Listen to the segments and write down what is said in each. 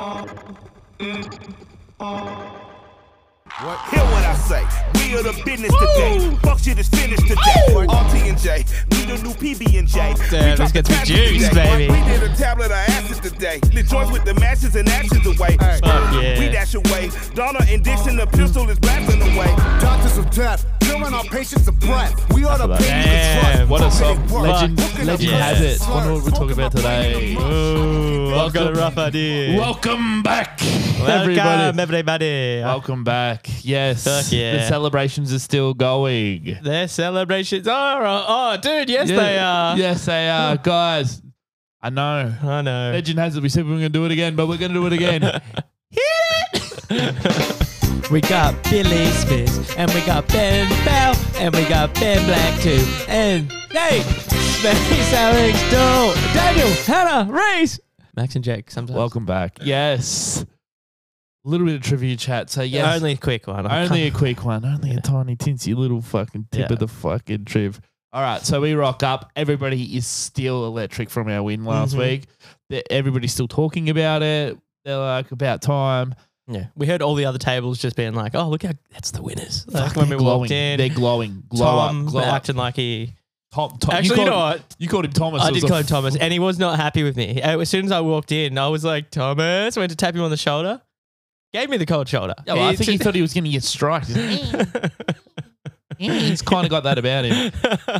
Oh, oh, oh. Hear what I say. We are the business today. Fuck shit is finished today. RT and J. We the new PB and J. Damn, this gets me juice, baby. We did a tablet of acid today. Lit joints with the matches and actions away. Fuck yeah. We dash away. Donna and Dixon, the pistol is blasting away. Doctors of death, killing our patients of breath. We are the baby Damn, What a song. Legend- Legend, legend Yeah. has it. Wonder what we're talking about today. Ooh, I've got a Welcome. rough idea. Welcome back, Welcome, everybody. everybody. Welcome back. Yes. Fuck yeah. The celebrations are still going. Their celebrations are. Oh, oh, dude, yes, Yeah. they are. Yes, they are. Guys, I know. I know. Legend has it. We said we were going to do it again, but we're going to do it again. We got Billy Smith, and we got Ben Bell, and we got Ben Black too, and Nate, Space Alex, Doe, Daniel, Hannah, Reese, Max and Jake. Sometimes Welcome back. Yes. A little bit of trivia chat. So, yes. only a quick one. I Only a can't- quick one. Only a tiny, tinsy little fucking tip Yeah. of the fucking triv. All right, so we rock up. Everybody is still electric from our win last Mhm. week. The- Everybody's still talking about it. They're like, about time. Yeah, we heard all the other tables just being like, "Oh, look how that's the winners." Like Fuck, when we they're glowing. walked in, They're glowing. Glow Tom up. Glow up. acting like he. Tom, Tom, Actually, you called, know what? You called him Thomas. I did call him f- Thomas, and he was not happy with me. Uh, As soon as I walked in, I was like, "Thomas," went to tap him on the shoulder, gave me the cold shoulder. Yeah, well, I think he thought he was going to get striked. He's kind of got that about him.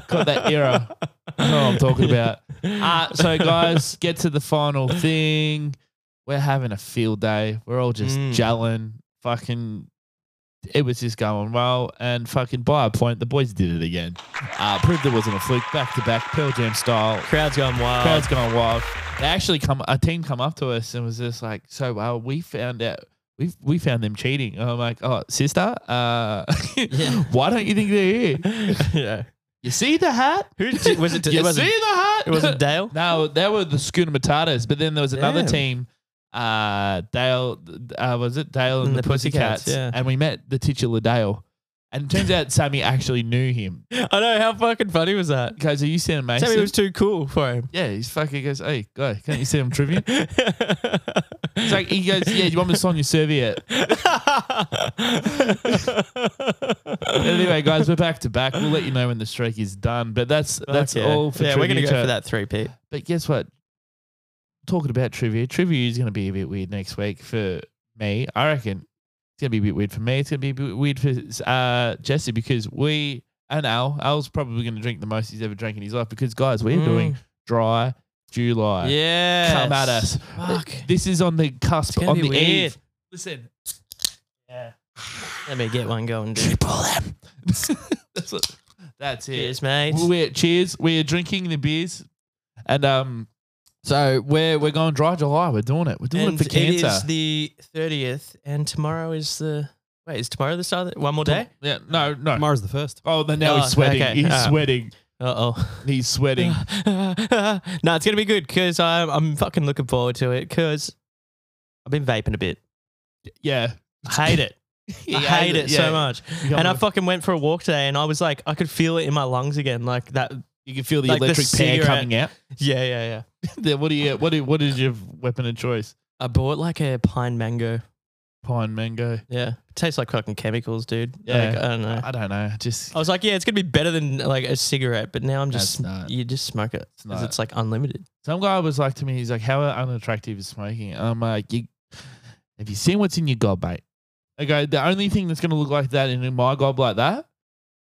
Got that era. I know what I'm talking about. Uh, so, guys, get to the final thing. We're having a field day. We're all just Mm. gelling. Fucking, it was just going well. And fucking by a point, the boys did it again. Uh, proved it wasn't a fluke. Back to back, Pearl Jam style. Crowd's going wild. Crowd's going wild. They actually come, a team come up to us and was just like, so well, we found out. We, we found them cheating. And I'm like, oh, sister, uh, why don't you think they're here? yeah. You see the hat? Who was it? you it see the hat? it wasn't Dale. no, they were the Schooner Matatas, but then there was another Damn. team. Uh, Dale, uh, was it Dale and, And the, the Pussycats? Pussycats, yeah. And we met the titular Dale, and it turns out Sammy actually knew him. I know how fucking funny was that. Goes, are you Sam Mason? Sammy was too cool for him. yeah, he's fucking goes, hey, guy, can't you see him trivia? It's like he goes, yeah, do you want me to sign your serviette? anyway, guys, we're back to back. We'll let you know when the streak is done. But that's that's yeah. all for yeah, we're gonna go chat. for that three-peat. But guess what? Talking about trivia, trivia is going to be a bit weird next week for me. I reckon it's going to be a bit weird for me. It's going to be a bit weird for uh, Jesse because we and Al, Al's probably going to drink the most he's ever drank in his life because guys, we're doing dry July. Yeah. Come at us. Fuck. This is on the cusp, on the weird. eve. Listen. Yeah. Let me get one going, dude. Triple M. that's, what, that's it. Cheers, mate. We're cheers. We're drinking the beers, and um, so we're we're going dry July. We're doing it. We're doing and it for cancer. It is the thirtieth, and tomorrow is the wait. Is tomorrow the start? Of the, one more day? yeah, no, no. Tomorrow's the first. Oh, then now Oh, he's sweating. okay. He's Ah. sweating. Uh oh. He's sweating. no, it's gonna be good because I'm I'm fucking looking forward to it because I've been vaping a bit. yeah, I hate it. I hate it yeah. so much. You got And I fucking went for a walk today, and I was like, I could feel it in my lungs again, like that. You can feel the like the electric pair cigarette. coming out. Yeah, yeah, yeah. Then what do you? What do, what is your weapon of choice? I bought like a pine mango. Pine mango. Yeah, it tastes like fucking chemicals, dude. Yeah. Like, I don't know. I don't know. Just I was like, yeah, it's gonna be better than like a cigarette, but now I'm just That's not. you just smoke it It's because not. it's like unlimited. Some guy was like to me, he's like, "How unattractive is smoking?" And I'm like, you, "Have you seen what's in your gob, mate?" I go, "The only thing that's going to look like that in my gob like that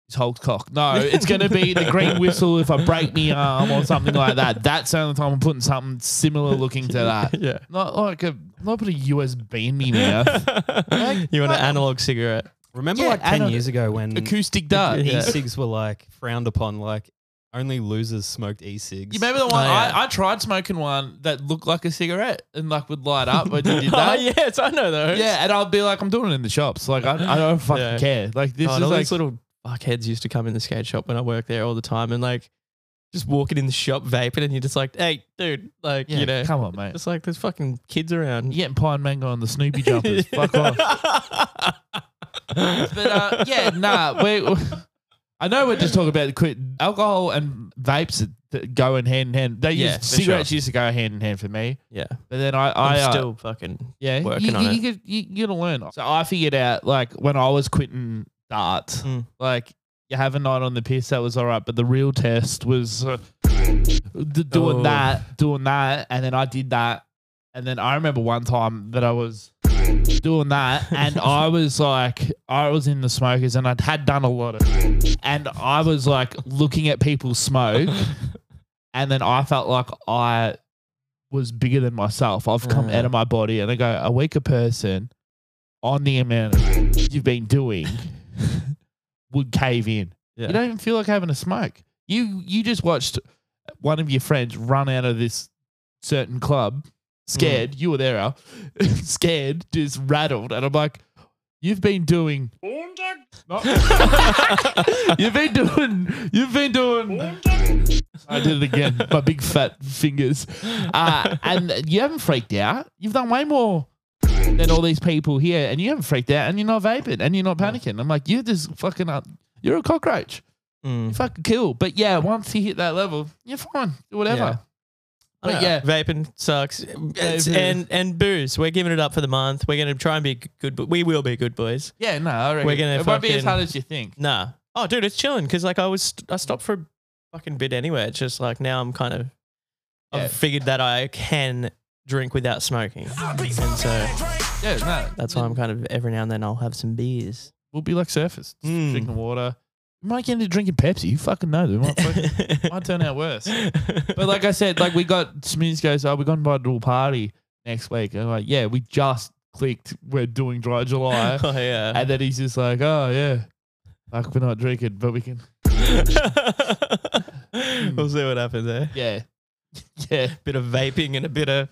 is Hulk's cock. No, it's going to be the green whistle if I break me arm or something like that. That's the only time I'm putting something similar looking to that. yeah. Not like a not put a USB in me mouth. you want what? an analog cigarette? Remember Yeah, like 10 years ago when Acoustic dart. Yeah. e-cigs were like frowned upon, like only losers smoked e-cigs. You remember the one Oh, yeah. I, I tried smoking one that looked like a cigarette and like would light up when you did Oh that. yes, I know those. Yeah, and I'll be like, I'm doing it in the shops. Like, I, I don't fucking Yeah. care. Like, this Oh, is like, these little fuckheads used to come in the skate shop when I worked there all the time, and like just walking in the shop vaping, and you're just like, hey, dude, like yeah, you know, come on, mate. just like there's fucking kids around. You're getting pine mango on the Snoopy jumpers. Fuck off. but uh, yeah, nah. We, I know we're just talking about quit alcohol and vapes that go in hand in hand. They Yeah, used, cigarettes used to go hand in hand for me, Yeah. but then I, I'm I uh, still fucking yeah, working you, on you, it. You, could- you, you gotta learn. So I figured out like when I was quitting darts, Mm. like you have a night on the piss that was all right, but the real test was uh, d- doing Oh. that, doing that, and then I did that, and then I remember one time that I was doing that, and I was like, I was in the smokers, and I had done a lot of, and I was like looking at people smoke, and then I felt like I was bigger than myself. I've come Uh. out of my body, and I go, a weaker person on the amount of you've been doing would cave in. Yeah. You don't even feel like having a smoke. You you just watched one of your friends run out of this certain club, scared. Mm. You were there, Al. scared, just rattled, and I'm like, you've been doing. You've been doing. You've been doing. I did it again. My big fat fingers, uh, and you haven't freaked out. You've done way more than all these people here, and you haven't freaked out, and you're not vaping, and you're not panicking. I'm like, you're just fucking up. You're a cockroach. Mm. You fucking kill. But yeah, once you hit that level, you're fine. Do whatever. Yeah. But Yeah, vaping sucks. It's- and and booze. We're giving it up for the month. We're gonna try and be good. But we will be good boys. yeah, no, I reckon We're gonna it won't be as hard as you think. Nah. Oh, dude, it's chilling because like I was I stopped for a fucking bit anyway. It's just like now I'm kind of Yeah. I've figured that I can drink without smoking, and so Yeah, no, that's why I'm kind of every now and then I'll have some beers. We'll be like surfers, Mm. drinking water. Might get into drinking Pepsi. You fucking know. They might, fucking, might turn out worse. But like I said, like we got Smooth goes, oh, we're going to a little party next week. And I'm like, yeah, we just clicked. We're doing dry July. oh yeah. and then he's just like, oh yeah, like we're not drinking, but we can. we'll see what happens there. Yeah, yeah. Bit of vaping and a bit of.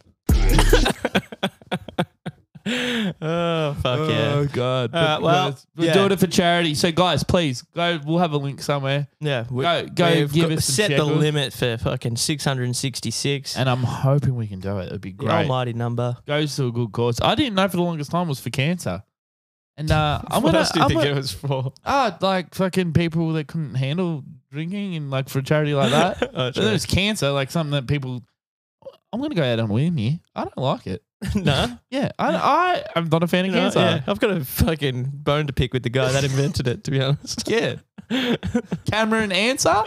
Oh fuck yeah! Oh god. Uh, well, guys, we're yeah. doing it for charity. So guys, please go. We'll have a link somewhere. Yeah, we, Go- go we've give us some set the shekels. limit for fucking six hundred and sixty-six. And I'm hoping we can do it. It'd be The great. almighty number. Goes to a good cause. I didn't know for the longest time it was for cancer. And uh, I'm what gonna, else do you I'm think gonna- it was for? Ah, like fucking people that couldn't handle drinking and like for a charity like that. Oh, but true. there's cancer, like something that people. I'm gonna go out on a whim here. I don't like it. nah. Yeah, I, I I'm not a fan of know, cancer. yeah, I've got a fucking bone to pick with the guy that invented it. To be honest, Yeah. Cameron answer.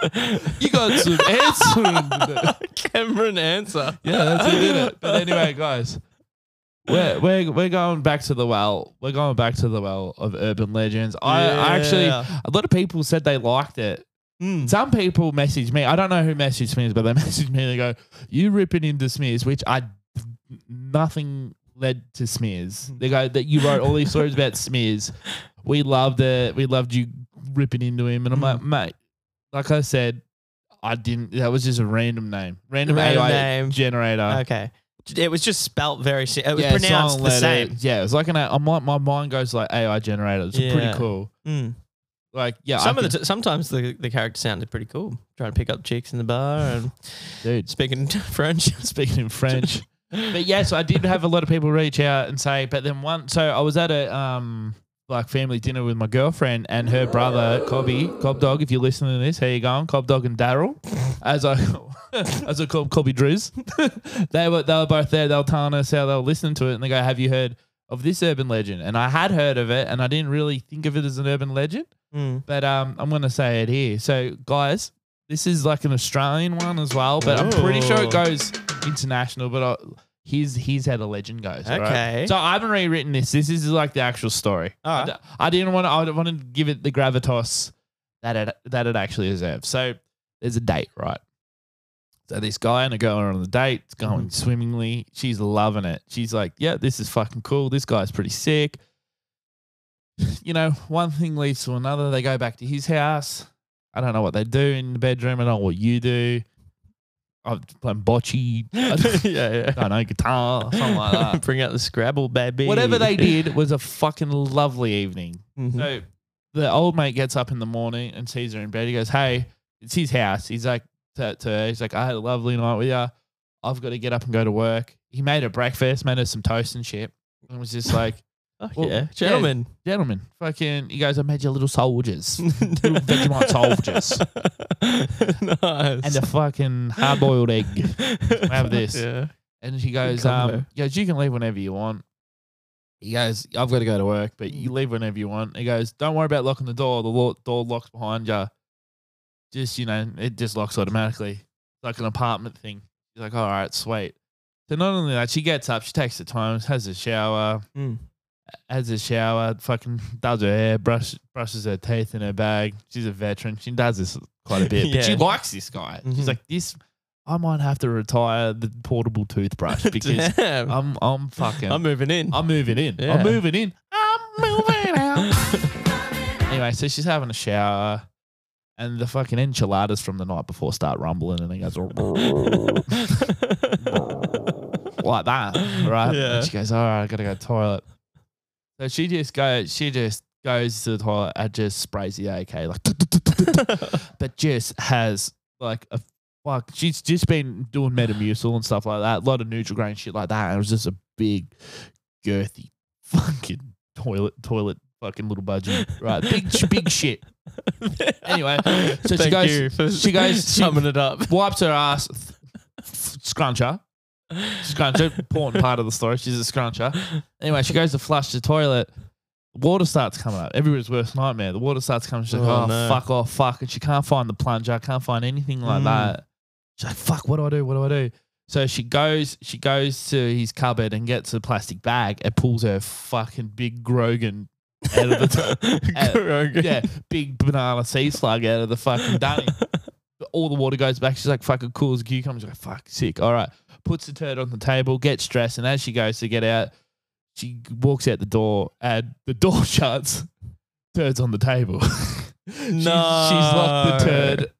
You got some answer. Cameron answer. yeah, that's who did it. But anyway, guys, we're we're we're going back to the well. We're going back to the well of urban legends. I, I actually a lot of people said they liked it. Mm. Some people message me. I don't know who messaged me, but they message me. And they go, "You ripping into smears," which I nothing led to smears. They go that you wrote all these stories about smears. We loved it. We loved you ripping into him, and I'm like, mate, like I said, I didn't. That was just a random name, random, Random AI name. generator. Okay, it was just spelt very. Si- it was Yeah, pronounced the letter. same. Yeah, it was like an. I'm like my mind goes like AI generator. It's Yeah. pretty cool. Mm. Like yeah, Some I of the could- t- sometimes the the character sounded pretty cool. Trying to pick up chicks in the bar and dude. speaking French. Speaking in French. but yes, I did have a lot of people reach out and say, but then one, so I was at a um like family dinner with my girlfriend and her brother, Cobby, Cob Dog. If you're listening to this, how you going, Cob Dog and Daryl? As I as I call him, Cobby Drews. they were they were both there. They were telling us how they were listening to it, and they go, "Have you heard of this urban legend?" And I had heard of it, and I didn't really think of it as an urban legend, Mm. but um, I'm gonna say it here. So, guys. This is like an Australian one as well, but I'm pretty sure it goes international. But I, here's here's how the legend goes. all right? Okay. So I haven't rewritten this. This is like the actual story. I, Alright. didn't want to. I wanted to give it the gravitas that it that it actually deserves. So there's a date, right? So this guy and a girl are on the date. It's going swimmingly. She's loving it. She's like, "Yeah, this is fucking cool. This guy's pretty sick." You know, one thing leads to another. They go back to his house. I don't know what they do in the bedroom. I don't know what you do. I'm playing bocce. I yeah, yeah. don't know, guitar, something like that. Bring out the Scrabble, baby. Whatever they did was a fucking lovely evening. Mhm. So the old mate gets up in the morning and sees her in bed. He goes, "Hey, it's his house." He's like to, to her, he's like, "I had a lovely night with you. I've got to get up and go to work." He made her breakfast, made her some toast and shit, and was just like, Oh, Well, yeah, yeah. gentlemen. Gentlemen, fucking, he goes, I made you little soldiers. little Vegemite soldiers. nice. And a fucking hard boiled egg. Have this. Yeah. And she goes, um, he goes, you can leave whenever you want. He goes, I've got to go to work, but you leave whenever you want. He goes, don't worry about locking the door. The door locks behind you. Just, you know, it just locks automatically. It's like an apartment thing. He's like, all right, sweet. So not only that, she gets up, she takes the time, has a shower, Mm. has a shower, fucking does her hair, brush, brushes her teeth in her bag. She's a veteran. She does this quite a bit, but she likes this guy. Mhm. She's like, this, I might have to retire the portable toothbrush because I'm, I'm fucking, I'm moving in. I'm, moving in. moving in. Yeah. I'm moving in. I'm moving out. anyway, so she's having a shower. And the fucking enchiladas from the night before start rumbling, and he goes oh. like that, right? Yeah. And she goes, "All right, I gotta go to the toilet." So she just goes, she just goes to the toilet and just sprays the AK like, but just has like a fuck. She's just been doing Metamucil and stuff like that, a lot of Nutrigrain shit like that, and it was just a big, girthy, fucking toilet, toilet, fucking little budgie, right? Big, big shit. Anyway, so she Thank goes- you for she goes- she- summing it up. Wipes her ass, scruncher. Scruncher, important part of the story. She's a scruncher. Anyway, she goes to flush the toilet. Water starts coming up. Everybody's worst nightmare. The water starts coming. She's like, Oh, oh, no. fuck off, fuck. And she can't find the plunger. Can't find anything like Mm. that. She's like, fuck, what do I do? What do I do? So she goes, she goes to his cupboard and gets a plastic bag and pulls her fucking big Grogan out of the uh, yeah, big banana sea slug out of the fucking dunny. All the water goes back. She's like, fucking cool as a cucumber. She's like, fuck, sick. All right. Puts the turd on the table, gets dressed, and as she goes to get out, she walks out the door and the door shuts. Turd's on the table. She's- She's locked the turd.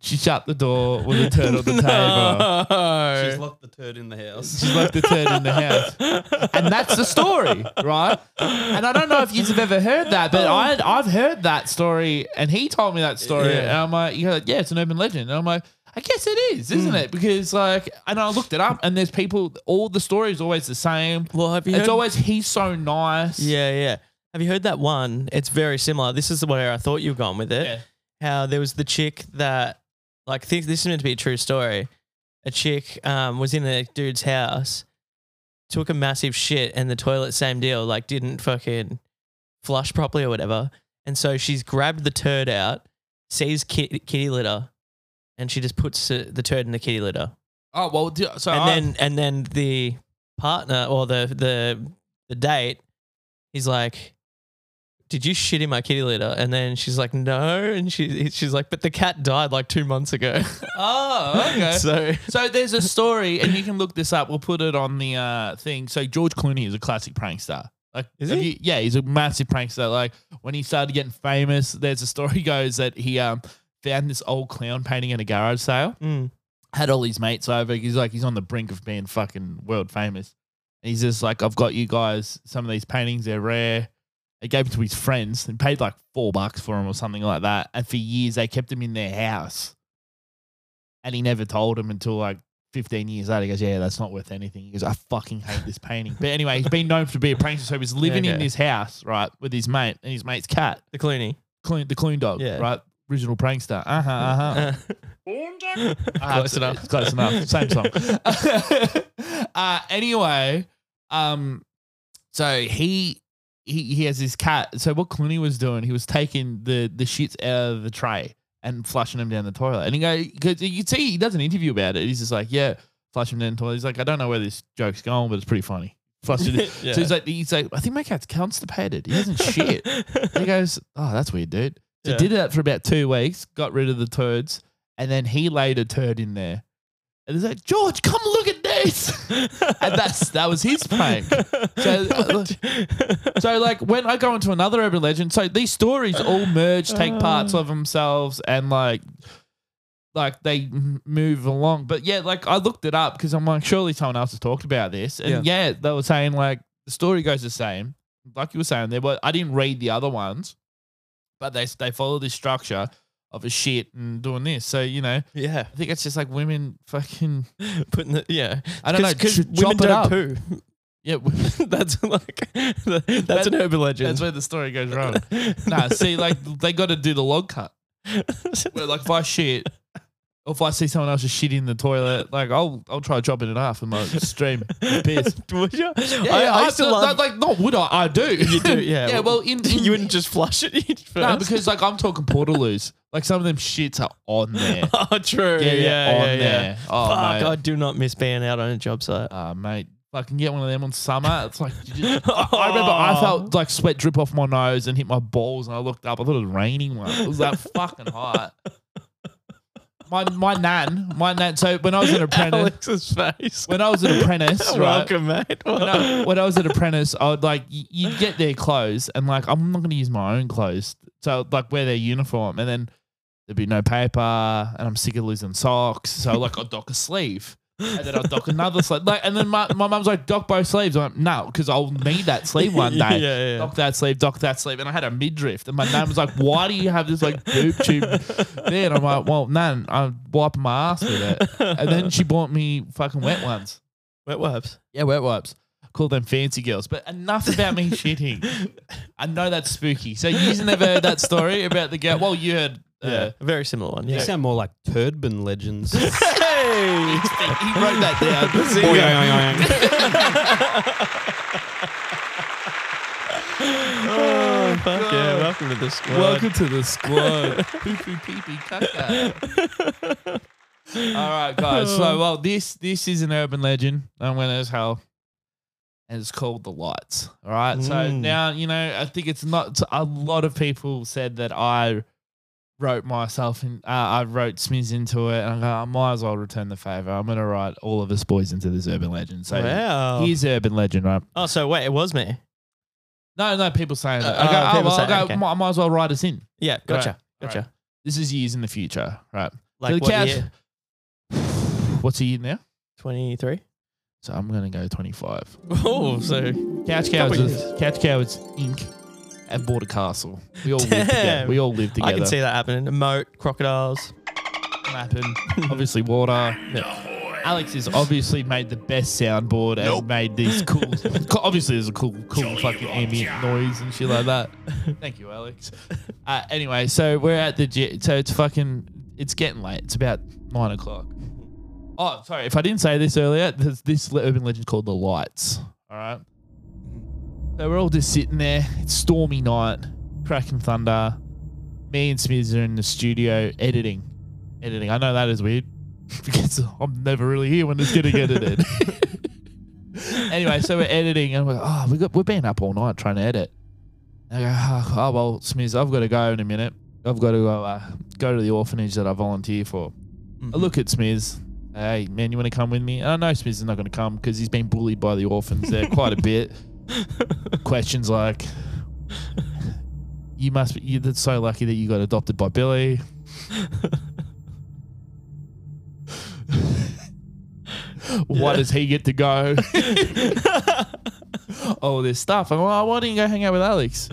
She shut the door with a turd on the table. She's locked the turd in the house. She's left the turd in the house. And that's the story, right? And I don't know if you've ever heard that, but I, I've heard that story, and he told me that story. Yeah. And I'm like, you know, yeah, it's an urban legend. And I'm like, I guess it is, isn't hmm. it? Because like, and I looked it up, and there's people. All the story is always the same. well, have you It's heard? always he's so nice. yeah, yeah. Have you heard that one? It's very similar. This is where I thought you were going with it. Yeah. How there was the chick that, like, think this is meant to be a true story. A chick um, was in a dude's house, took a massive shit, and the toilet, same deal, like, didn't fucking flush properly or whatever. And so she's grabbed the turd out, sees kitty, kitty litter, and she just puts uh, the turd in the kitty litter. Oh well, so and I- then and then the partner or the the the date, he's like, "Did you shit in my kitty litter?" And then she's like, "No," and she she's like, "But the cat died like two months ago." oh okay. so So there's a story, and you can look this up. We'll put it on the uh, thing. So George Clooney is a classic prankster. Like, Is he? you- yeah, he's a massive prankster. Like when he started getting famous, there's a story goes that he um found this old clown painting at a garage sale. mm, Had all his mates over. He's like he's on the brink of being fucking world famous. And he's just like, I've got you guys. Some of these paintings, they're rare. He gave them to his friends and paid like four bucks for them or something like that. And for years, they kept them in their house. And he never told them until like 15 years later. He goes, Yeah, that's not worth anything. He goes, I fucking hate this painting. But anyway, he's been known to be a prankster. So he was living in okay. this house, right, with his mate and his mate's cat, the Clooney. Clune, the Clune dog, Yeah. right? Original prankster. Uh huh, uh huh. Uh, Close enough. Close enough. Same song. uh, anyway, um, so he he he has his cat. So what Clooney was doing, he was taking the the shits out of the tray and flushing them down the toilet. And he go, because you see he does an interview about it. He's just like, yeah, flush them down the toilet. He's like, I don't know where this joke's going, but it's pretty funny. Flush it. Yeah. So he's like, he's like, I think my cat's constipated. He hasn't shit. he goes, oh, that's weird, dude. So Yeah. did that for about two weeks, got rid of the turds, and then he laid a turd in there. And he's like, George, come look at this. and that's that was his prank. So, uh, so like when I go into another urban legend, so these stories all merge, take parts of themselves, and like like they move along. But yeah, like I looked it up because I'm like, surely someone else has talked about this. And yeah. they were saying like the story goes the same. Like you were saying there, but I didn't read the other ones, but they they follow this structure of a shit and doing this. So you know, yeah, I think it's just like women fucking. putting the yeah. I don't know. because women don't up. poo. Yeah, that's like that's an urban legend. that's where the story goes wrong. nah, see, like they got to do the log cut. Where like if I shit, if I see someone else just shit in the toilet, like I'll I'll try chopping it off and my stream piss. Would you? Yeah, I, I still no, love. like not would I? I do. you do, yeah. yeah. Well, in, in you wouldn't just flush it first. no, because like I'm talking portaloos. Like some of them shits are on there. oh, true. Yeah, Yeah, yeah, on yeah. there. Oh, Fuck, mate. I do not miss being out on a job site. Ah, mate. Fucking get one of them on summer. It's like you just, I, I remember I felt like sweat drip off my nose and hit my balls, and I looked up. I thought it was raining. One. It was that fucking hot. My my nan, my nan. So when I was an apprentice, Alex's face. when I was an apprentice, right? Welcome, mate. When I, when I was an apprentice, I would like y- you'd get their clothes, and like I'm not going to use my own clothes, so like wear their uniform, and then there'd be no paper, and I'm sick of losing socks, so like I'd dock a sleeve, and then I'd dock another sleeve, like, and then my my mum's like dock both sleeves. I'm like, no, because I'll need that sleeve one day. yeah, yeah. Dock that sleeve, dock that sleeve, and I had a midriff, and my nan was like, "Why do you have this like boob tube there?" And I'm like, "Well, nan, I'm wiping my ass with it," and then she bought me fucking wet ones. Wet wipes. Yeah, wet wipes. Call them fancy girls. But enough about me shitting. I know that's spooky. So you've never heard that story about the girl. Well, you heard. Uh, Yeah, a very similar one. You Yeah. sound more like Turdban legends. Hey. he wrote that oh, fuck yeah. Welcome to the squad. Welcome to the squad. Poo poo pee pee caca. All right, guys. So, well, this this is an urban legend. I'm going as hell. And it's called The Lights. All right. So Mm. now, you know, I think it's not a lot of people said that I wrote myself in, uh, I wrote Smiz into it. And I go, I might as well return the favor. I'm going to write all of us boys into this urban legend. So wow. here's urban legend, right? oh, so wait, it was me. No, no, people saying that. Uh, I go, uh, oh, people well, I go, okay. might, might as well write us in. Yeah, gotcha. Right, Gotcha. This is years in the future, right? Like the what year? What's a year now? 23? So I'm going to go 25. Oh, so Couch Couple Cowards, years. Couch Cowards Inc. have bought a castle. We all live together. Damn. We all live together. I can see that happening. A moat, crocodiles. Mapping, obviously water. Alex has obviously made the best soundboard and made these cool. co- obviously, there's a cool, cool fucking ambient noise and shit like that. Thank you, Alex. Uh, anyway, so we're at the gy- so it's fucking it's getting late. It's about nine o'clock. Oh, sorry, if I didn't say this earlier, there's this urban legend called the Lights. All right. So we're all just sitting there. It's stormy night, cracking thunder. Me and Smiz are in the studio editing. Editing. I know that is weird because I'm never really here when it's getting edited. anyway, so we're editing and we're like, oh, we got we've been up all night trying to edit. And I go, oh, oh, well, Smiz, I've got to go in a minute. I've got to uh, go uh, go to the orphanage that I volunteer for. I mm-hmm. look at Smiz. Hey, man, you want to come with me? Oh, and I know Smiz is not going to come because he's been bullied by the orphans there quite a bit. Questions like, you must be, you're so lucky that you got adopted by Billy. Why does he get to go? all this stuff. I'm like, oh, why didn't you go hang out with Alex?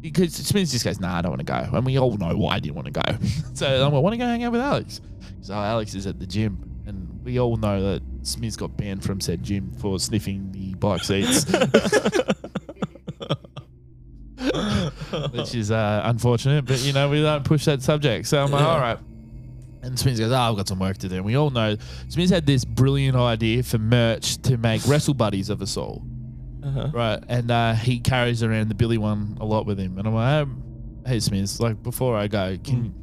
Because Smith just goes, nah, I don't want to go. And we all know why I didn't want to go. so I'm like, want to go hang out with Alex? So oh, Alex is at the gym. And we all know that Smith's got banned from said gym for sniffing the bike seats. Which is uh, unfortunate, but you know, we don't push that subject. So I'm like, all right. And Smith goes, oh, I've got some work to do. And we all know Smith had this brilliant idea for merch to make wrestle buddies of us all. Uh-huh. Right. And uh, he carries around the Billy one a lot with him. And I'm like, um, hey, Smith, like before I go, can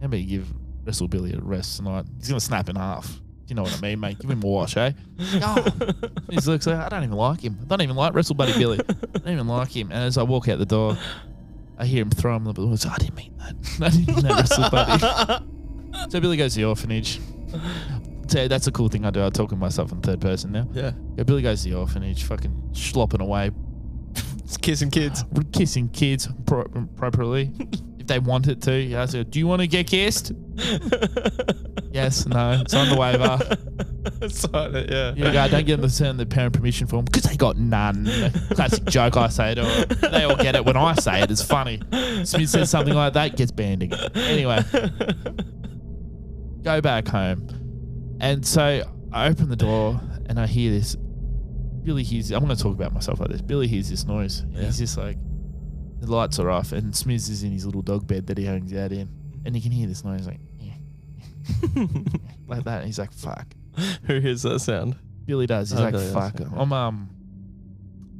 about give Wrestle Billy a rest tonight? He's going to snap in half. You know what I mean, mate? Give him a wash, eh? Oh. He looks like, I don't even like him. I don't even like Wrestle Buddy Billy. I don't even like him. And as I walk out the door, I hear him throw him the balloon. I didn't mean that. I didn't mean that, Wrestle Buddy. so Billy goes to the orphanage. So that's a cool thing I do. I talk to myself in third person now. Yeah. Yeah, Billy goes to the orphanage, fucking slopping away, It's kissing kids. kissing kids pro- appropriately if they want it to. Yeah, said, do you want to get kissed? yes, no, it's on the waiver. Sign it, yeah. You go, don't give them the send the parent permission form because they got none. Classic joke I say to them. They all get it when I say it. It's funny. Smith says something like that, gets banned again. Anyway, go back home. And so I open the door and I hear this Billy hears. I'm going to talk about myself like this. Billy hears this noise. Yeah. He's just like, the lights are off, and Smiz is in his little dog bed that he hangs out in, and he can hear this noise like, yeah. like that. And he's like, fuck. Who hears that sound? Billy does. He's Oh, like, Billy fuck. I'm um.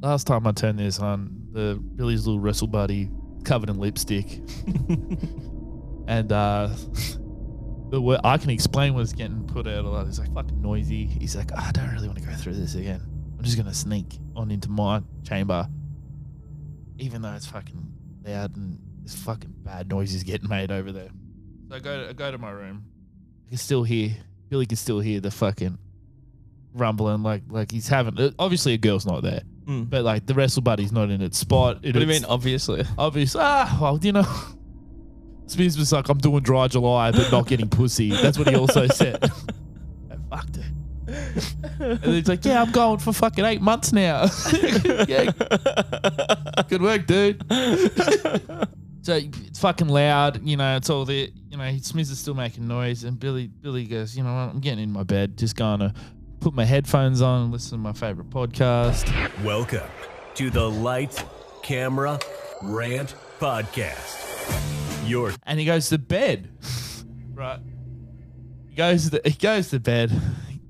Last time I turned this on, the Billy's little wrestle buddy covered in lipstick, and uh, the wo- I can explain what's getting put out a lot. He's like fucking noisy. He's like, "Oh, I don't really want to go through this again. I'm just gonna sneak on into my chamber, even though it's fucking loud and there's fucking bad noises getting made over there. So I go to, I go to my room. I can still hear Billy can still hear the fucking rumbling like like he's having uh, obviously a girl's not there Mm. but like the wrestle buddy's not in its spot it What do you mean? Obviously. Obviously ah well you know Spears was like I'm doing dry July but not getting pussy that's what he also said I fucked it and he's like yeah I'm going for fucking eight months now yeah good work dude so it's fucking loud you know it's all the you know Smith is still making noise and Billy Billy goes you know what I'm getting in my bed just going to put my headphones on and listen to my favorite podcast Welcome to the Light Camera Rant Podcast. Your and he goes to bed. right. He goes to he goes to bed,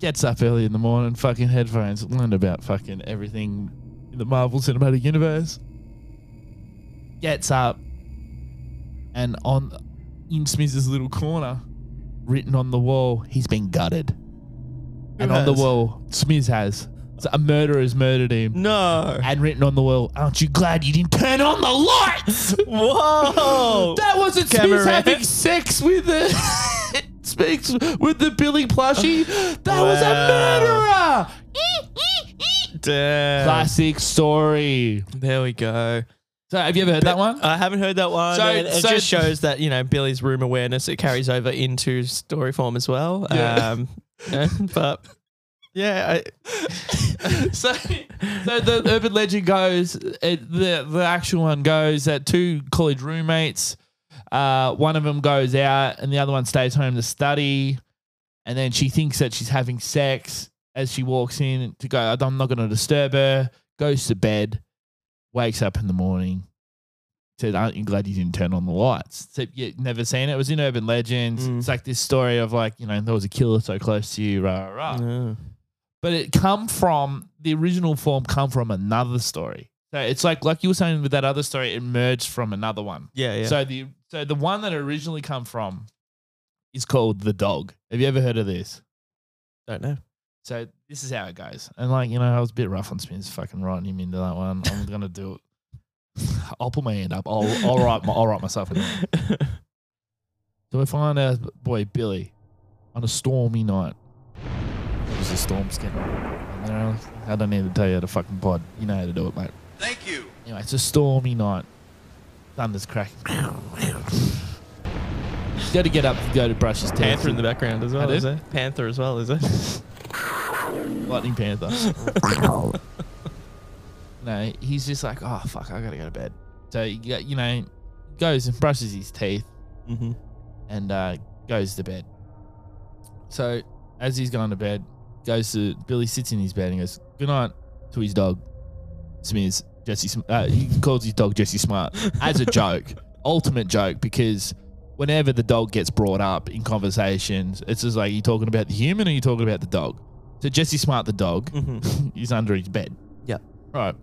gets up early in the morning, fucking headphones, learned about fucking everything in the Marvel Cinematic Universe. Gets up and on in Smith's little corner, written on the wall, he's been gutted. and on the wall, Smith has. So a murderer has murdered him. no. And written on the wall, aren't you glad you didn't turn on the lights? Whoa. That wasn't Smith having sex with the speaks with the Billy plushie. That was a murderer. Damn. Classic story. There we go. So have you ever heard that one? I haven't heard that one. So- and it so- just shows that you know Billy's room awareness it carries over into story form as well. Yeah. Um, yeah, but yeah, so, so the urban legend goes, it, the the actual one goes that two college roommates, uh, one of them goes out and the other one stays home to study, and then she thinks that she's having sex as she walks in to go. I'm not going to disturb her. Goes to bed, wakes up in the morning. Said, "Aren't you glad you didn't turn on the lights?" So you never seen it. It was in Urban Legends. Mm. It's like this story of like you know there was a killer so close to you, rah rah. rah I, but it come from the original form come from another story. So it's like like you were saying with that other story, it emerged from another one. yeah, yeah. So the so the one that originally come from is called the dog. Have you ever heard of this? don't know. So this is how it goes. And like, you know, I was a bit rough on Spins fucking writing him into that one. I'm gonna do it. I'll put my hand up. I'll I'll write my, I'll write myself in. So we find our boy Billy on a stormy night. It was a storm skin. I don't need to tell you how to fucking pod. You know how to do it, mate. Thank you. Anyway, it's a stormy night. Thunder's cracking. He's got to get up to go to brush his teeth. Panther in the background as well, is it Panther as well, is it? Lightning Panther. no, he's just like, oh fuck, I gotta go to bed. So you got- you know, goes and brushes his teeth mm-hmm. and uh, goes to bed. So as he's going to bed, goes to Billy sits in his bed and goes good night to his dog, Smears Jesse. Uh, he calls his dog Jesse Smart as a joke, ultimate joke because. Whenever the dog gets brought up in conversations, it's just like, you talking about the human or you talking about the dog? So Jesse Smart, the dog, Mm-hmm. he's under his bed. Yeah. Right.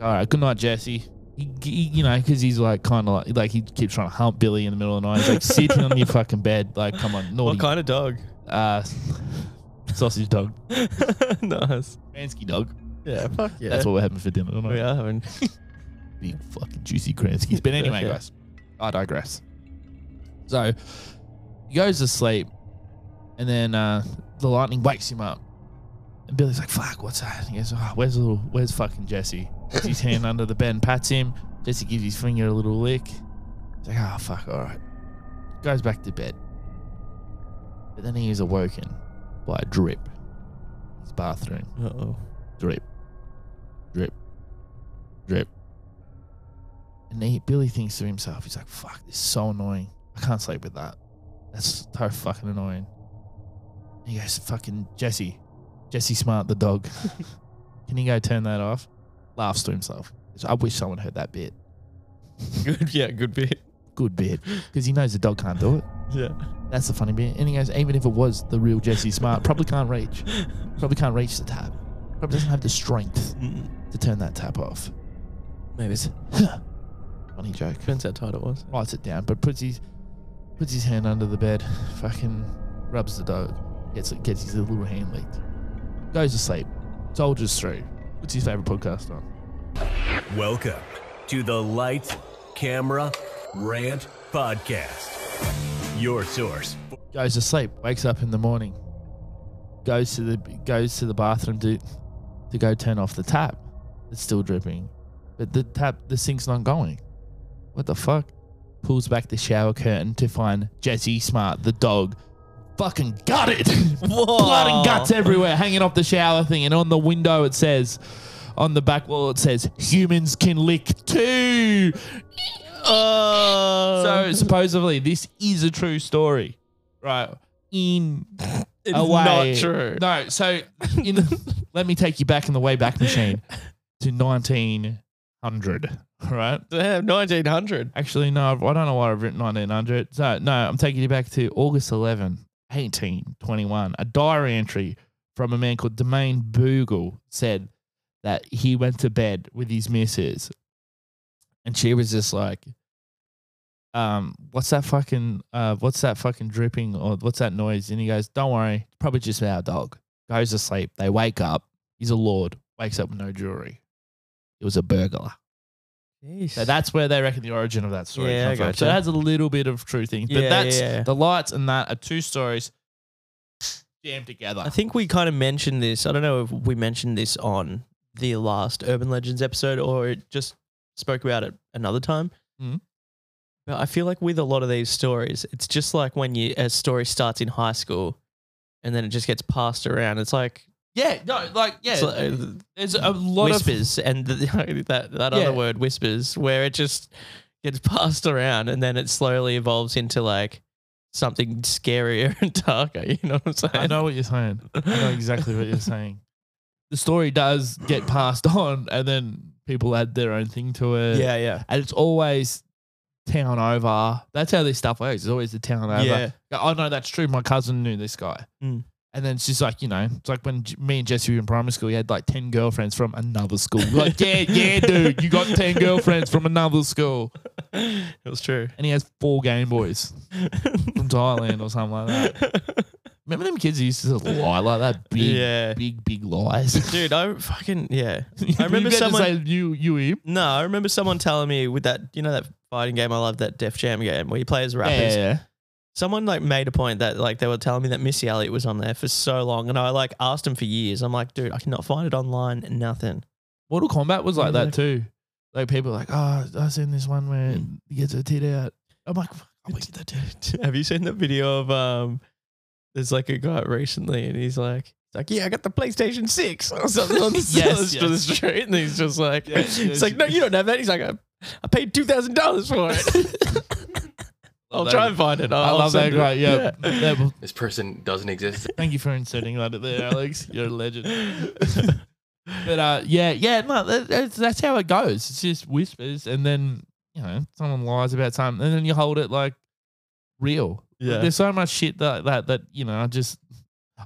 All right. Good night, Jesse. He, he- you know, because he's like kind of like like he keeps trying to hump Billy in the middle of the night. He's like sitting on your fucking bed. Like, come on, naughty. What kind of dog? Uh, sausage dog, nice. Kransky dog. Yeah, fuck yeah. That's what we're having for dinner tonight. we are having. Big fucking juicy Kranskys. But anyway, Yeah. guys, I digress. So he goes to sleep, and then uh, the lightning wakes him up. And Billy's like, "Fuck, what's that?" He goes, oh, "Where's little? Where's fucking Jesse?" Puts his hand under the bed and pats him. Jesse gives his finger a little lick. He's like, "Oh fuck, all right." Goes back to bed, but then he is awoken by a drip. His bathroom Uh oh. drip, drip, drip. And he, Billy thinks to himself, he's like, fuck, this is so annoying. I can't sleep with that. That's so fucking annoying. And he goes, fucking Jesse, Jesse Smart, the dog. Can you go turn that off? Laughs to himself. I wish someone heard that bit. Good, yeah, good bit. Good bit. Because he knows the dog can't do it. Yeah. That's the funny bit. And he goes, even if it was the real Jesse Smart, probably can't reach. Probably can't reach the tap. Probably doesn't have the strength to turn that tap off. Maybe it's Funny joke. depends how tight it was. Writes it down, but puts his puts his hand under the bed, fucking rubs the dog, gets gets his little hand licked, goes to sleep, soldiers through. What's his favorite podcast on? Welcome to the Light, Camera, Rant Podcast. Your source Goes to sleep, wakes up in the morning, goes to the goes to the bathroom to to go turn off the tap. It's still dripping, but the tap the sink's not going. What the fuck? Pulls back the shower curtain to find Jesse Smart, the dog, fucking gutted. Blood and guts everywhere, hanging off the shower thing, and on the window it says, on the back wall it says, "Humans can lick too." Oh, So supposedly this is a true story, right? In it's a way, not true. No, so in let me take you back in the way back machine to 1900, right? Damn, 1900. Actually, no, I don't know why I've written 1900. So, no, I'm taking you back to August 11, 1821. A diary entry from a man called Domain Boogle said that he went to bed with his missus and she was just like, um, what's that fucking, uh, what's that fucking dripping or what's that noise? And he goes, don't worry, probably just our dog. Goes to sleep. They wake up. He's a lord. Wakes up with no jewelry. It was a burglar. So that's where they reckon the origin of that story Yeah, I comes from. So gotcha. it has a little bit of true things. But Yeah, that's yeah. the lights and that are two stories jammed together. I think we kind of mentioned this. I don't know if we mentioned this on the last Urban Legends episode or it just spoke about it another time. Mhm. But I feel like with a lot of these stories, it's just like when you a story starts in high school and then it just gets passed around. It's like, yeah, no, like yeah, it's like, uh, there's a lot of whispers and the, that that Yeah. other word whispers where it just gets passed around and then it slowly evolves into like something scarier and darker. You know what I'm saying? I know what you're saying. I know exactly what you're saying. The story does get passed on, and then people add their own thing to it. Yeah, yeah. and it's always town over. That's how this stuff works. It's always the town over. Yeah. Oh no, that's true. My cousin knew this guy. Mm. And then she's like, you know, it's like when me and Jesse were in primary school, he had like 10 girlfriends from another school. Like, yeah, yeah, dude, you got 10 girlfriends from another school. it was true. And he has four Game Boys from Thailand or something like that. Remember them kids who used to lie like that? Big, Yeah. big, big lies. Dude, I fucking yeah. I remember someone. say you, you, him. no, I remember someone telling me with that, you know, that fighting game I love, that Def Jam game where you play as rappers. Yeah, yeah. Someone like made a point that like they were telling me that Missy Elliott was on there for so long, and I like asked him for years. I'm like, dude, I cannot find it online. Nothing. Mortal Kombat was like Yeah. that too. Like people are like, oh, I seen this one where he gets her tit out. I'm like, fuck, I wish that too. Have you seen the video of um? There's like a guy recently, and he's like, he's like, yeah, I got the PlayStation Six or something on the, Yes, to the yes. street, and he's just like, Yes, he's yes. like, no, you don't have that. He's like, I, I paid two thousand dollars for it. I'll that. try and find it. I'll, I I'll love that send it. guy. Yeah. Yeah, well, This person doesn't exist. thank you for inserting that there, Alex. You're a legend. but uh, yeah, yeah, no, that, that's, that's how it goes. It's just whispers, and then you know someone lies about something, and then you hold it like real. Yeah. There's so much shit that that that you know. I just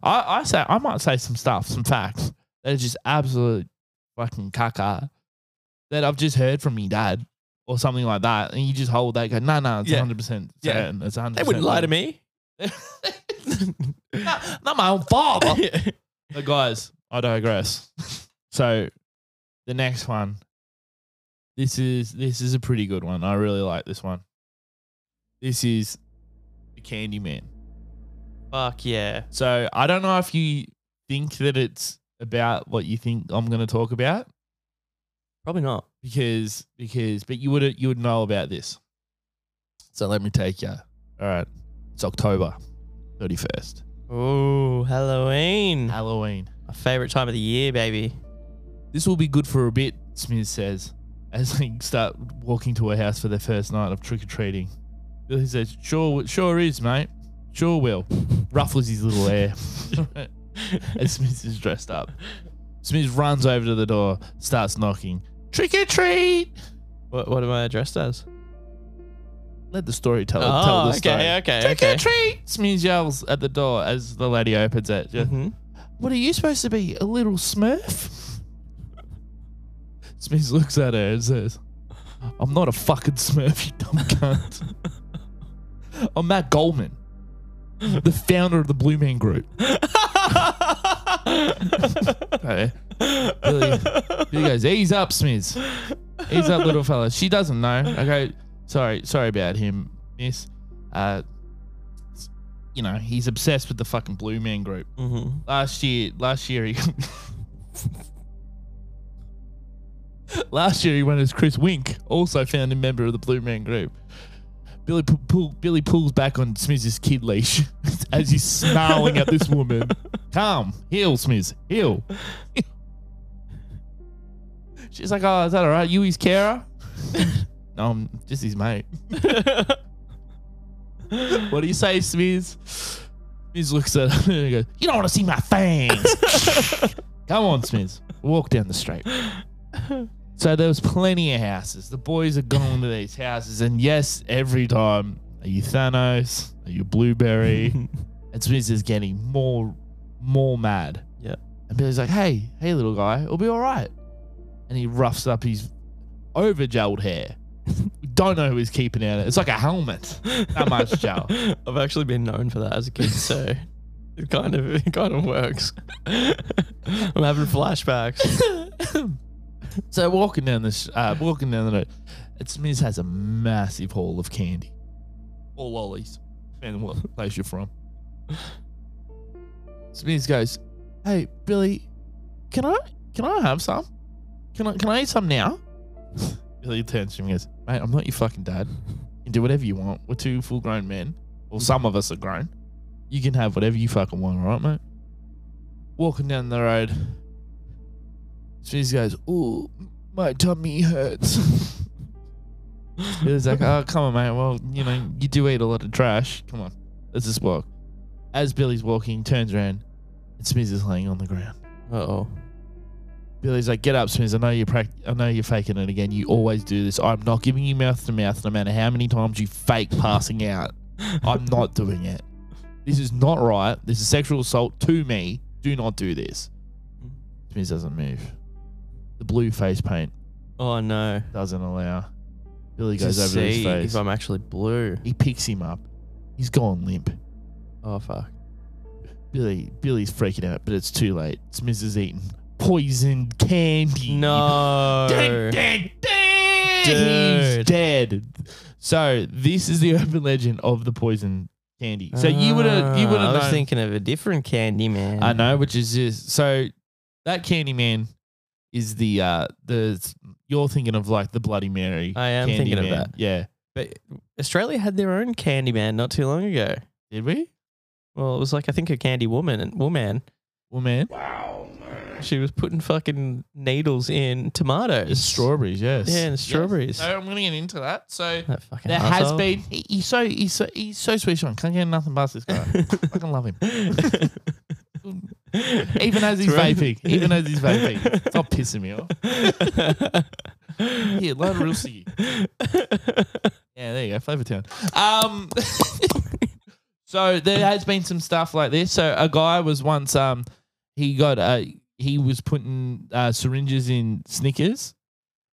I I say I might say some stuff, some facts that are just absolute fucking caca that I've just heard from me dad or something like that, and you just hold that. and Go no, no, it's Yeah. 100 percent Yeah. certain. It's 100. They wouldn't lie to me. not, not my own father. But guys, I digress. so the next one. This is this is a pretty good one. I really like this one. This is the Candyman. Fuck yeah. So I don't know if you think that it's about what you think I'm going to talk about Probably not. because because but you would you would know about this. So let me take you. All right, it's October thirty first, Oh, Halloween. Halloween. My favorite time of the year, baby. This will be good for a bit, Smith says, as they start walking to a house for their first night of trick or treating. Billy says, "Sure, sure is, mate. Sure will." Ruffles his little hair as Smith is dressed up. Smith runs over to the door, starts knocking. Trick or treat. What, what am I addressed as? Let the storyteller Oh, tell the okay, story. okay, Trick okay. or treat. Smith yells at the door as the lady opens it. Just, hmm What are you supposed to be? A little smurf? Smith looks at her and says, I'm not a fucking smurf, you dumb cunt. I'm Matt Goldman, the founder of the Blue Man Group. Okay. Billy, Billy goes, ease up, Smith. Ease up, little fella. She doesn't know. Okay. Sorry, sorry about him, miss. Uh, you know, he's obsessed with the fucking Blue Man Group hmm last year last year he last year he went as Chris Wink, also founding member of the Blue Man Group. Billy pu- pull, Billy pulls back on Smith's kid leash as he's snarling at this woman. Calm, heel, Smith, heel. She's like, "Oh, is that all right? You his carer?" no, I'm just his mate. what do you say, Smith? Smith looks at her and goes, You don't want to see my fangs. Come on, Smith. Walk down the street. So there was plenty of houses. The boys are going to these houses, and yes, every time, are you Thanos? Are you Blueberry? and Smith is getting more, more mad. Yeah. And Billy's like, Hey, hey, little guy, it'll be all right. And he roughs up his over gelled hair. don't know who he's keeping out. It's like a helmet. That much gel. I've actually been known for that as a kid, so it kind of it kind of works. I'm having flashbacks. So walking down this, uh, walking down the road, it's Smith has a massive haul of candy, all lollies, and what place you're from. Smith goes, "Hey Billy, can I can I have some? Can I can I eat some now?" Billy turns to him and goes, "Mate, I'm not your fucking dad. You can do whatever you want. We're two full grown men. Well, some of us are grown. You can have whatever you fucking want, all right, mate?" Walking down the road, Smith goes, "Ooh, my tummy hurts." Billy's like, "Oh, come on, mate. Well, you know, you do eat a lot of trash. Come on, let's just walk." As Billy's walking, turns around, and Smith is laying on the ground. Uh oh. Billy's like, "Get up, Smith. I know you're prac- I know you're faking it again. You always do this. I'm not giving you mouth to mouth, no matter how many times you fake passing out. I'm not doing it. This is not right. This is sexual assault to me. Do not do this." Smith doesn't move. The blue face paint Oh no. doesn't allow. Billy To goes over his see face. if I'm actually blue. He picks him up. He's gone limp. Oh fuck. Billy, Billy's freaking out, but it's too late. Smith has eaten poison candy. No. Dead, dead, dead. He's Dude. dead. So this is the urban legend of the poison candy. So you would have, you would Ah, have I was known. thinking of a different candy man. I know, which is just so that candy man is the uh the you're thinking of like the Bloody Mary. I am thinking of Candyman. that. Yeah. But Australia had their own candy man not too long ago. Did we? Well, it was like I think a candy woman and woman. Well, man. She was putting fucking needles in tomatoes. It's strawberries, yes. Yeah, and strawberries. So I'm gonna get into that. So That fucking there has arsehole. been. He, he's so he's so he's so sweet, Sean. Can't get nothing past this guy. I can love him. Even as he's It's right. vaping, even as he's vaping, stop pissing me off. Here, light a real ciggy. Yeah, there you go, Flavor Town. Um, so there has been some stuff like this. So a guy was once um he got uh he was putting uh, syringes in Snickers,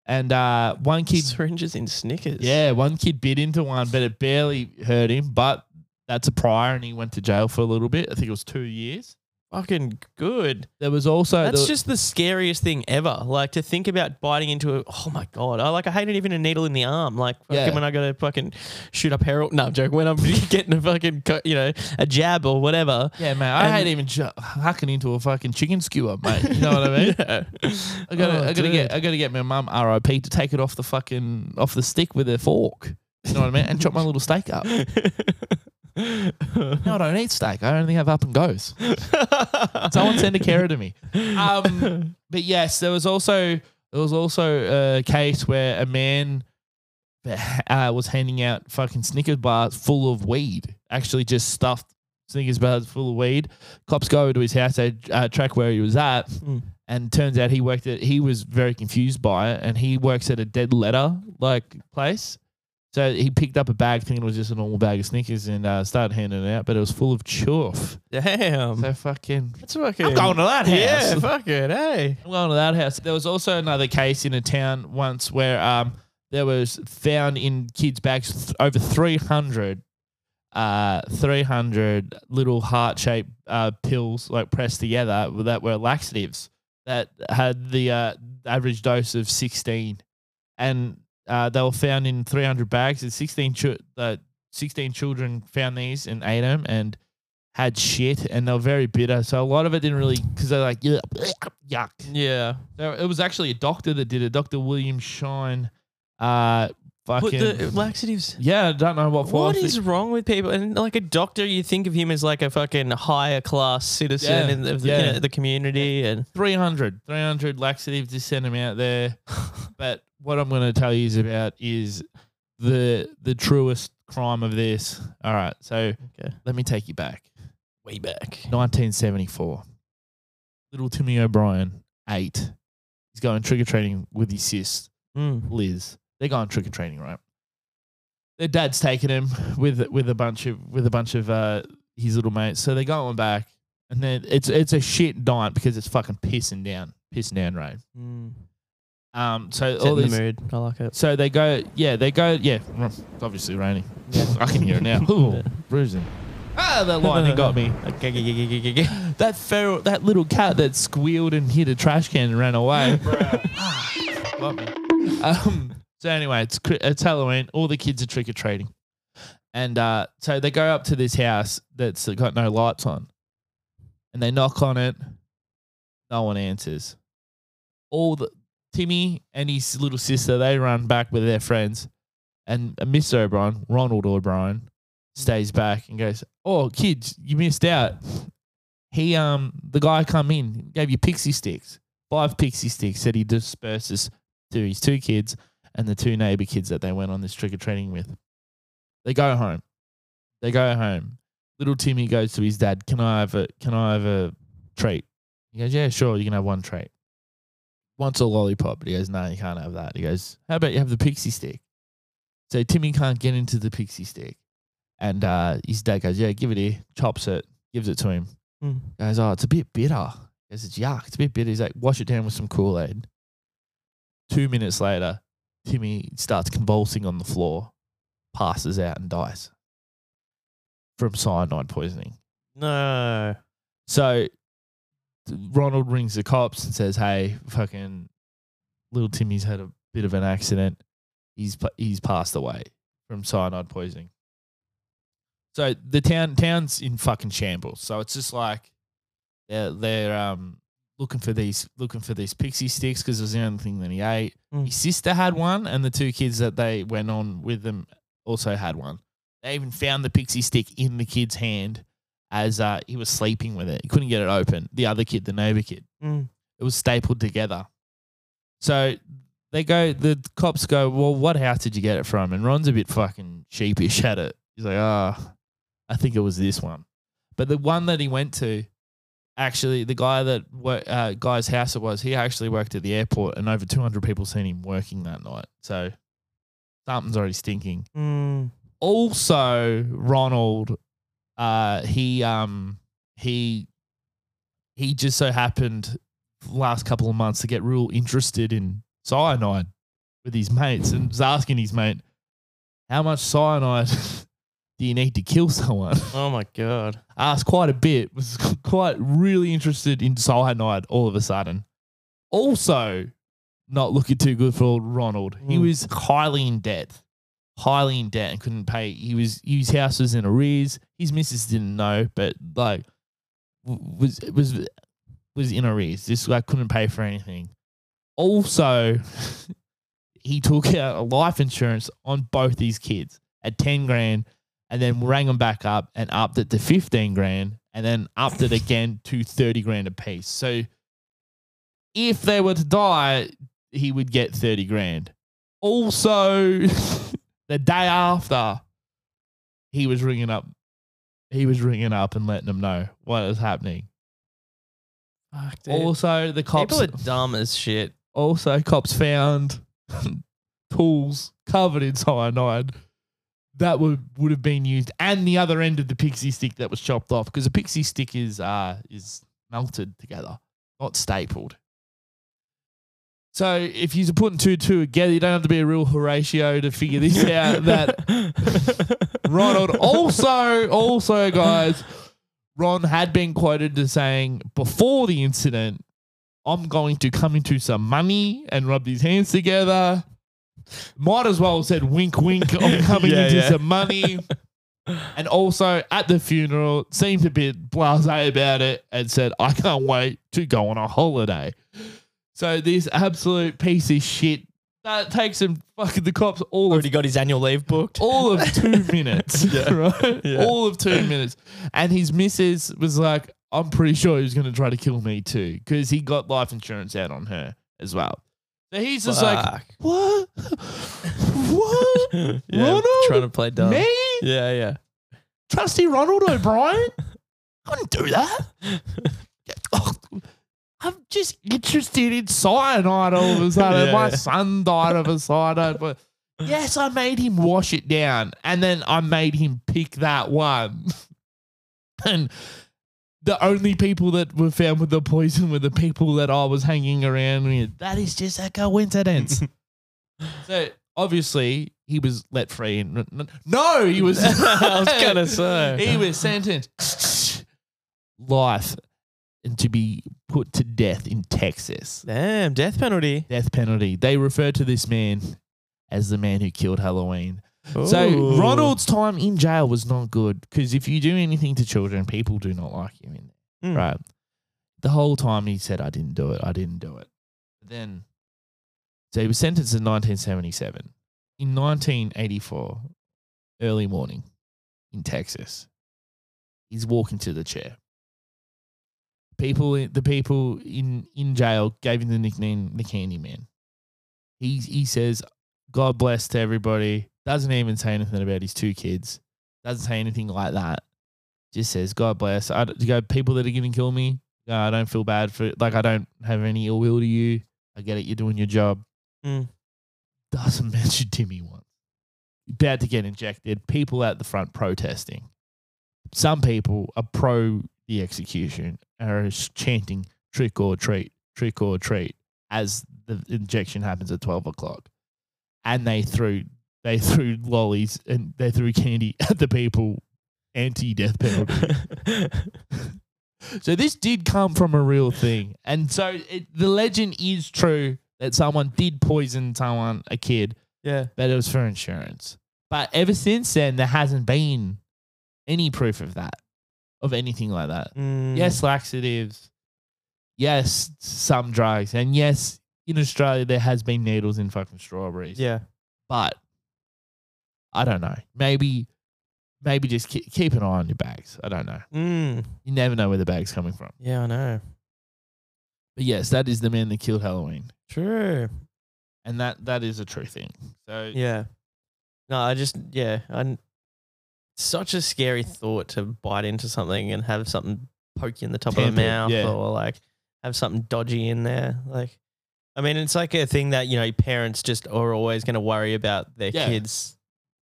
and uh one kid Syringes in Snickers. yeah one kid bit into one, but it barely hurt him. But that's a prior, and he went to jail for a little bit. I think it was two years. Fucking good. There was also That's there- just the scariest thing ever. Like to think about biting into a oh my god. I like I hate it even a needle in the arm. Like fucking Yeah. when I gotta fucking shoot up heroin. No, I'm joking. When I'm getting a fucking co- you know, a jab or whatever. yeah, man. I and- hate even ju- hacking into a fucking chicken skewer, mate. You know what I mean? I gotta, Oh, I gotta get, I gotta get my mum RIP to take it off the fucking off the stick with a fork. You know what I mean? And chop my little steak up. No, I don't eat steak. I only have up and goes. Someone send a carer to me. Um, but yes, there was also there was also a case where a man uh, was handing out fucking Snickers bars full of weed. Actually, just stuffed Snickers bars full of weed. Cops go to his house. They uh, track where he was at, Mm. And turns out he worked at he was very confused by it, and he works at a dead letter like place. So he picked up a bag thinking it was just a normal bag of Snickers and uh, started handing it out, but it was full of chuff. Damn. So fucking That's fucking. I'm going to that house. Yeah, fuck it. Hey. I'm going to that house. There was also another case in a town once where um there was found in kids' bags th- over 300 uh 300 little heart-shaped uh pills like pressed together that were laxatives that had the uh average dose of 16 and uh they were found in 300 bags and 16 chu- uh, 16 children found these and ate them and had shit and they were very bitter so a lot of it didn't really because they're like yuck, yuck Yeah. so it was actually a doctor that did it, Dr. William Shine. Uh, Put fucking the laxatives. yeah, I don't know what for. What is wrong with people? And like a doctor, you think of him as like a fucking higher class citizen Yeah, in the, of the, yeah. you know, the community. And 300, 300 laxatives to send them out there. but what I'm going to tell you is about is the the truest crime of this. All right, so Okay. let me take you back. way back. 1974. Little Timmy O'Bryan, eight. He's going trick or treating with his sis. Mm. Liz. They're going trick or treating, right? Their dad's taking him with with a bunch of with a bunch of uh, his little mates. So they're going back, and then it's it's a shit night because it's fucking pissing down, pissing down rain. Mm. Um, so Set all these, the mood. I like it. so they go, yeah, they go, yeah. It's obviously raining. I can hear it now. Ooh, bruising. Ah, that lightning got me. That feral, that little cat that squealed and hit a trash can and ran away. Ah, got me. Um, so anyway, it's it's Halloween. All the kids are trick or treating, and uh, so they go up to this house that's got no lights on, and they knock on it. No one answers. All the Timmy and his little sister they run back with their friends, and uh, Mr. O'Bryan, Ronald O'Bryan, stays back and goes, "Oh, kids, you missed out." He um the guy come in gave you pixie sticks, five pixie sticks. Said he disperses to his two kids and the two neighbor kids that they went on this trick or treating with. They go home. They go home. Little Timmy goes to his dad. Can I have a Can I have a treat? He goes, Yeah, sure. You can have one treat. Wants a lollipop. But he goes, No, you can't have that. He goes, How about you have the pixie stick? So Timmy can't get into the pixie stick. And uh, his dad goes, Yeah, give it here. Chops it, gives it to him. Mm. Goes, Oh, it's a bit bitter. He goes, It's yuck. It's a bit bitter. He's like, Wash it down with some Kool Aid. Two minutes later, Timmy starts convulsing on the floor, passes out, and dies from cyanide poisoning. No. So Ronald rings the cops and says, "Hey, fucking little Timmy's had a bit of an accident. He's he's passed away from cyanide poisoning." So the town town's in fucking shambles. So it's just like they're they're um looking for these looking for these pixie sticks because it was the only thing that he ate. Mm. His sister had one, and the two kids that they went on with them also had one. They even found the pixie stick in the kid's hand as uh, he was sleeping with it. He couldn't get it open. The other kid, the neighbor kid, Mm. it was stapled together. So they go, the cops go, Well, what house did you get it from? And Ron's a bit fucking sheepish at it. He's like, Ah, I think it was this one. But the one that he went to, actually, the guy that uh, guy's house it was, he actually worked at the airport, and over 200 people seen him working that night. So something's already stinking Mm. also Ronald, uh, he um he he just so happened last couple of months to get real interested in cyanide with his mates and was asking his mate, "How much cyanide do you need to kill someone?" Oh my god. Asked quite a bit. Was quite really interested in cyanide all of a sudden. Also, not looking too good for old Ronald. He Mm. was highly in debt highly in debt and couldn't pay. He was his house was in arrears. His missus didn't know, but like was was was in arrears. This guy couldn't pay for anything. Also, he took out a life insurance on both these kids at ten grand, and then rang them back up and upped it to fifteen grand, and then upped it again to thirty grand a piece. So, if they were to die, he would get thirty grand. Also, the day after, he was ringing up. He was ringing up and letting them know what was happening. Fuck, dude. Also, the cops. People are dumb as shit. Also, cops found tools covered in cyanide that would would have been used, and the other end of the pixie stick that was chopped off because a pixie stick is uh is melted together, not stapled. So if you're putting two two together, you don't have to be a real Horatio to figure this out. That Ronald also also guys, Ron had been quoted as saying before the incident, I'm going to come into some money and rub these hands together. Might as well have said wink wink, I'm coming Yeah, into yeah. some money. And also at the funeral, seemed a bit blasé about it and said, I can't wait to go on a holiday. So this absolute piece of shit that takes him fucking the cops all of Already got his annual leave booked. all of two minutes, Yeah. right? Yeah. All of two minutes. And his missus was like, I'm pretty sure he was going to try to kill me too because he got life insurance out on her as well. He's just like, Fuck. what? what? yeah, Ronald? trying to play dumb. Me? Yeah, yeah. Trusty Ronald O'Bryan? I wouldn't do that. Oh, I'm just interested in cyanide all of a sudden. Yeah, My yeah. son died of a cyanide, but yes, I made him wash it down, and then I made him pick that one. and the only people that were found with the poison were the people that I was hanging around with. That is just a coincidence. so obviously he was let free. And, no, he was. I was gonna say. he was sentenced life and to be put to death in Texas. Damn, death penalty. Death penalty. They refer to this man as the man who killed Halloween. So Ooh. Ronald's time in jail was not good because if you do anything to children, people do not like you in there. Mm. Right. The whole time he said, I didn't do it. I didn't do it. Then, so he was sentenced in 1977. In 1984, early morning in Texas, he's walking to the chair. People, the people in, in jail gave him the nickname the Candyman. He, he says, God bless to everybody. Doesn't even say anything about his two kids. Doesn't say anything like that. Just says, God bless. I, you go, people that are going to kill me, no, I don't feel bad for Like, I don't have any ill will to you. I get it. You're doing your job. Mm. Doesn't mention Timmy once. About to get injected. People at the front protesting. Some people are pro the execution and are chanting trick or treat, trick or treat as the injection happens at 12 o'clock. And they threw they threw lollies and they threw candy at the people anti death penalty. so this did come from a real thing. And so it, the legend is true that someone did poison someone, a kid, yeah. but it was for insurance. But ever since then, there hasn't been any proof of that, of anything like that. Mm. Yes, laxatives. Yes, some drugs. And yes, in Australia, there has been needles in fucking strawberries. Yeah. But I don't know. Maybe, maybe just keep, keep an eye on your bags. I don't know. Mm. You never know where the bag's coming from. Yeah, I know. But yes, that is the man that killed Halloween. True. And that that is a true thing. So Yeah. No, I just yeah, I such a scary thought to bite into something and have something poke you in the top of the mouth yeah. or like have something dodgy in there. Like I mean, it's like a thing that, you know, parents just are always gonna worry about their Yeah. kids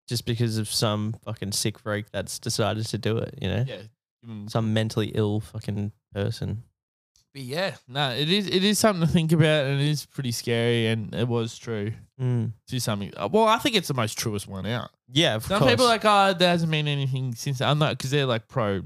just because of some fucking sick freak that's decided to do it, you know? yeah. Even- Some mentally ill fucking person. But yeah, no, it is it is something to think about, and it is pretty scary, and it was true Mm. to something. uh, Well, I think it's the most truest one out. Yeah, of Some course. people are like, oh, there hasn't been anything since. I'm not because they're like pro.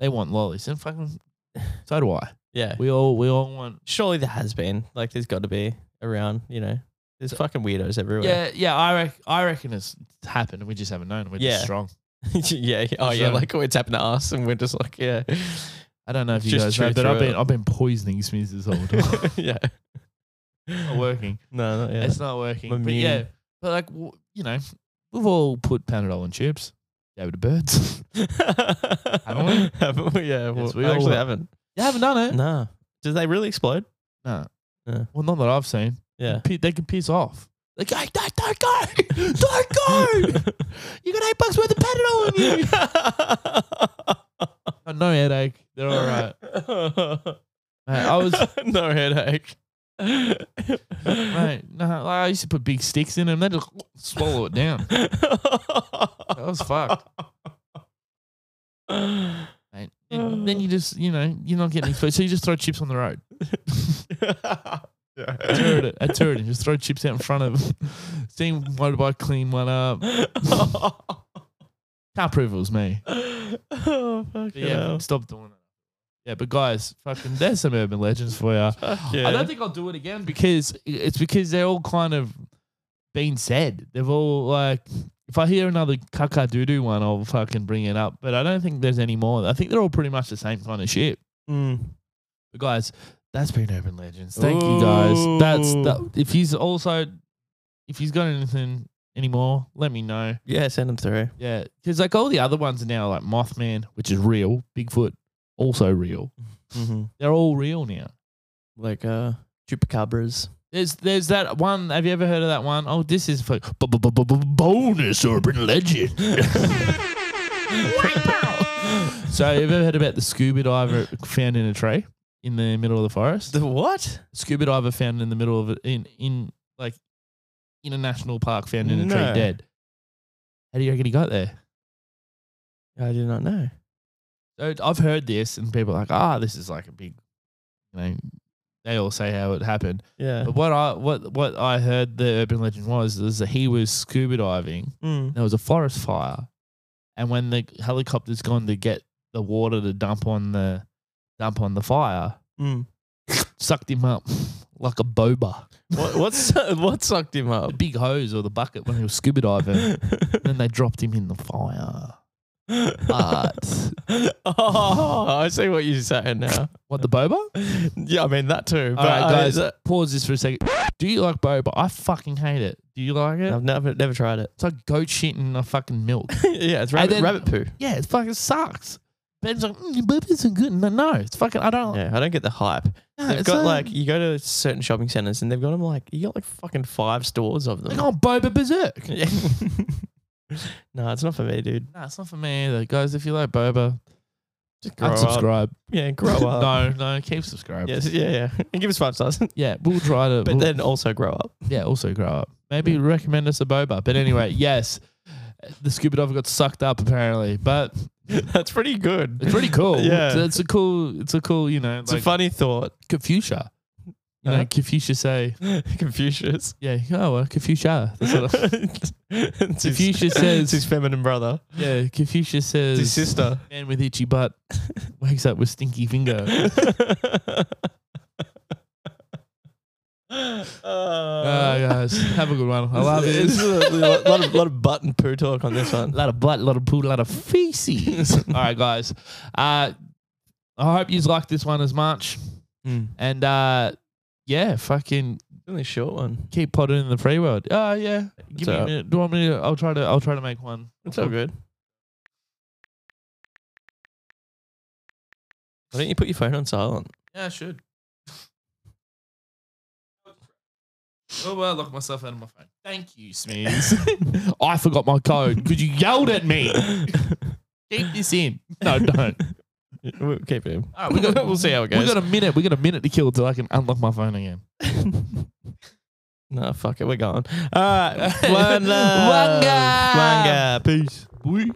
They want lollies, and fucking so do I. yeah. We all we all want. Surely there has been. Like there's gotta be around, you know. There's fucking weirdos everywhere. Yeah, yeah. I rec- I reckon it's happened, and we just haven't known. We're Yeah. just strong. yeah. yeah. Oh yeah. So- Like it's happened to us, and we're just like, yeah, I don't know if you guys know, but I've been it. I've been poisoning Smiths this whole time. yeah. not working. No, not yet. It's not working. I'm But immune. yeah, but like w- you know, we've all put Panadol in tubes. Gave it to birds. haven't we? Haven't we? Yeah. Well, we I all actually have. haven't. you haven't done it. No. Did they really explode? No. Yeah. Well, not that I've seen. Yeah. P- They can piss off. Like, hey, don't, don't go. Don't go. you got eight bucks worth of Panadol in you. No headache. They're all right. Mate, I was no headache. mate. No, I used to put big sticks in them. They just swallow it down. That was fucked. Mate. Then you just, you know, you're not getting any food, so you just throw chips on the road. Tour it, I tour it and just throw chips out in front of them. Seeing motorbike clean one up. Can't prove it was me. oh, fuck But yeah, stop doing it. Yeah, but guys, fucking, there's some urban legends for you. yeah. I don't think I'll do it again because it's because they're all kind of been said. They've all like, if I hear another caca doo doo one, I'll fucking bring it up. But I don't think there's any more. I think they're all pretty much the same kind of shit. Mm. But guys, that's been urban legends. Thank you guys. That's that. If he's also, if he's got anything anymore, let me know. Yeah, send them through. Yeah, because like all the other ones are now like Mothman, which is real. Bigfoot, also real. Mm-hmm. They're all real now. Like uh, chupacabras. There's there's that one. Have you ever heard of that one? Oh, this is for bonus urban legend. so, have you ever heard about the scuba diver found in a tree in the middle of the forest? The what? scuba diver found in the middle of it in in like in a national park found in a No. tree dead. How do you reckon he got there? I do not know. So I've heard this, and people are like, ah, this is like a big, you know, they all say how it happened. Yeah. But what I what what I heard the urban legend was is that he was scuba diving. Mm. There was a forest fire, and when the helicopter's gone to get the water to dump on the dump on the fire, Mm. sucked him up like a boba, What, what's what sucked him up? the big hose or the bucket when he was scuba diving. then they dropped him in the fire. But oh, I see what you're saying now. what the boba? Yeah, I mean that too. All right, I- guys, pause this for a second. Do you like boba? I fucking hate it. Do you like it? I've never never tried it. It's like goat shit in a fucking milk. yeah, it's rabbit, then- rabbit poo. yeah, it fucking sucks. Ben's like, mm, your boba isn't good. No, no, it's fucking. I don't. Yeah, I don't get the hype. no, They've it's got a- like you go to certain shopping centers and they've got them like you got like fucking five stores of them. go on boba berserk. Yeah. no, it's not for me, dude. No, it's not for me either, guys. If you like boba, Just grow up. unsubscribe. Yeah, grow up. no, no, keep subscribing. Yes, yeah, yeah. And give us five stars. Yeah, we'll try to. but we'll- then also grow up. yeah, also grow up. Maybe recommend us a boba. But anyway, yes, the scuba diver got sucked up apparently, but That's pretty good. it's pretty cool. Yeah. it's, it's a cool. It's a cool. You know, It's like a funny thought. Confucia. You know, Huh? Confucius say, Confucius. yeah, oh, well, Confucia. That's what I- It's his- Confucius says- it's his feminine brother. yeah, Confucius says, It's his sister. man with itchy butt wakes up with stinky finger. Uh, Ah, guys, have a good one. I love it. It's a lot, lot of lot of butt and poo talk on this one. A lot of butt, a lot of poo, a lot of feces. All right, guys. Uh, I hope you like this one as much. Mm. And uh, yeah, fucking Only a short one. keep potting in the free world. Oh yeah. Give me a all- minute. Do you want me to I'll try to I'll try to make one. It's all good. Why don't you put your phone on silent? Yeah, I should. Oh, well, I locked myself out of my phone. Thank you, Smears. I forgot my code because you yelled at me. Keep this in. No, don't. We'll keep him. All right, we got, we'll see how it goes. We got a minute. We got a minute to kill till I can unlock my phone again. no, fuck it. We're going. All right. One love. Wunga. Wunga. Peace. Wunga.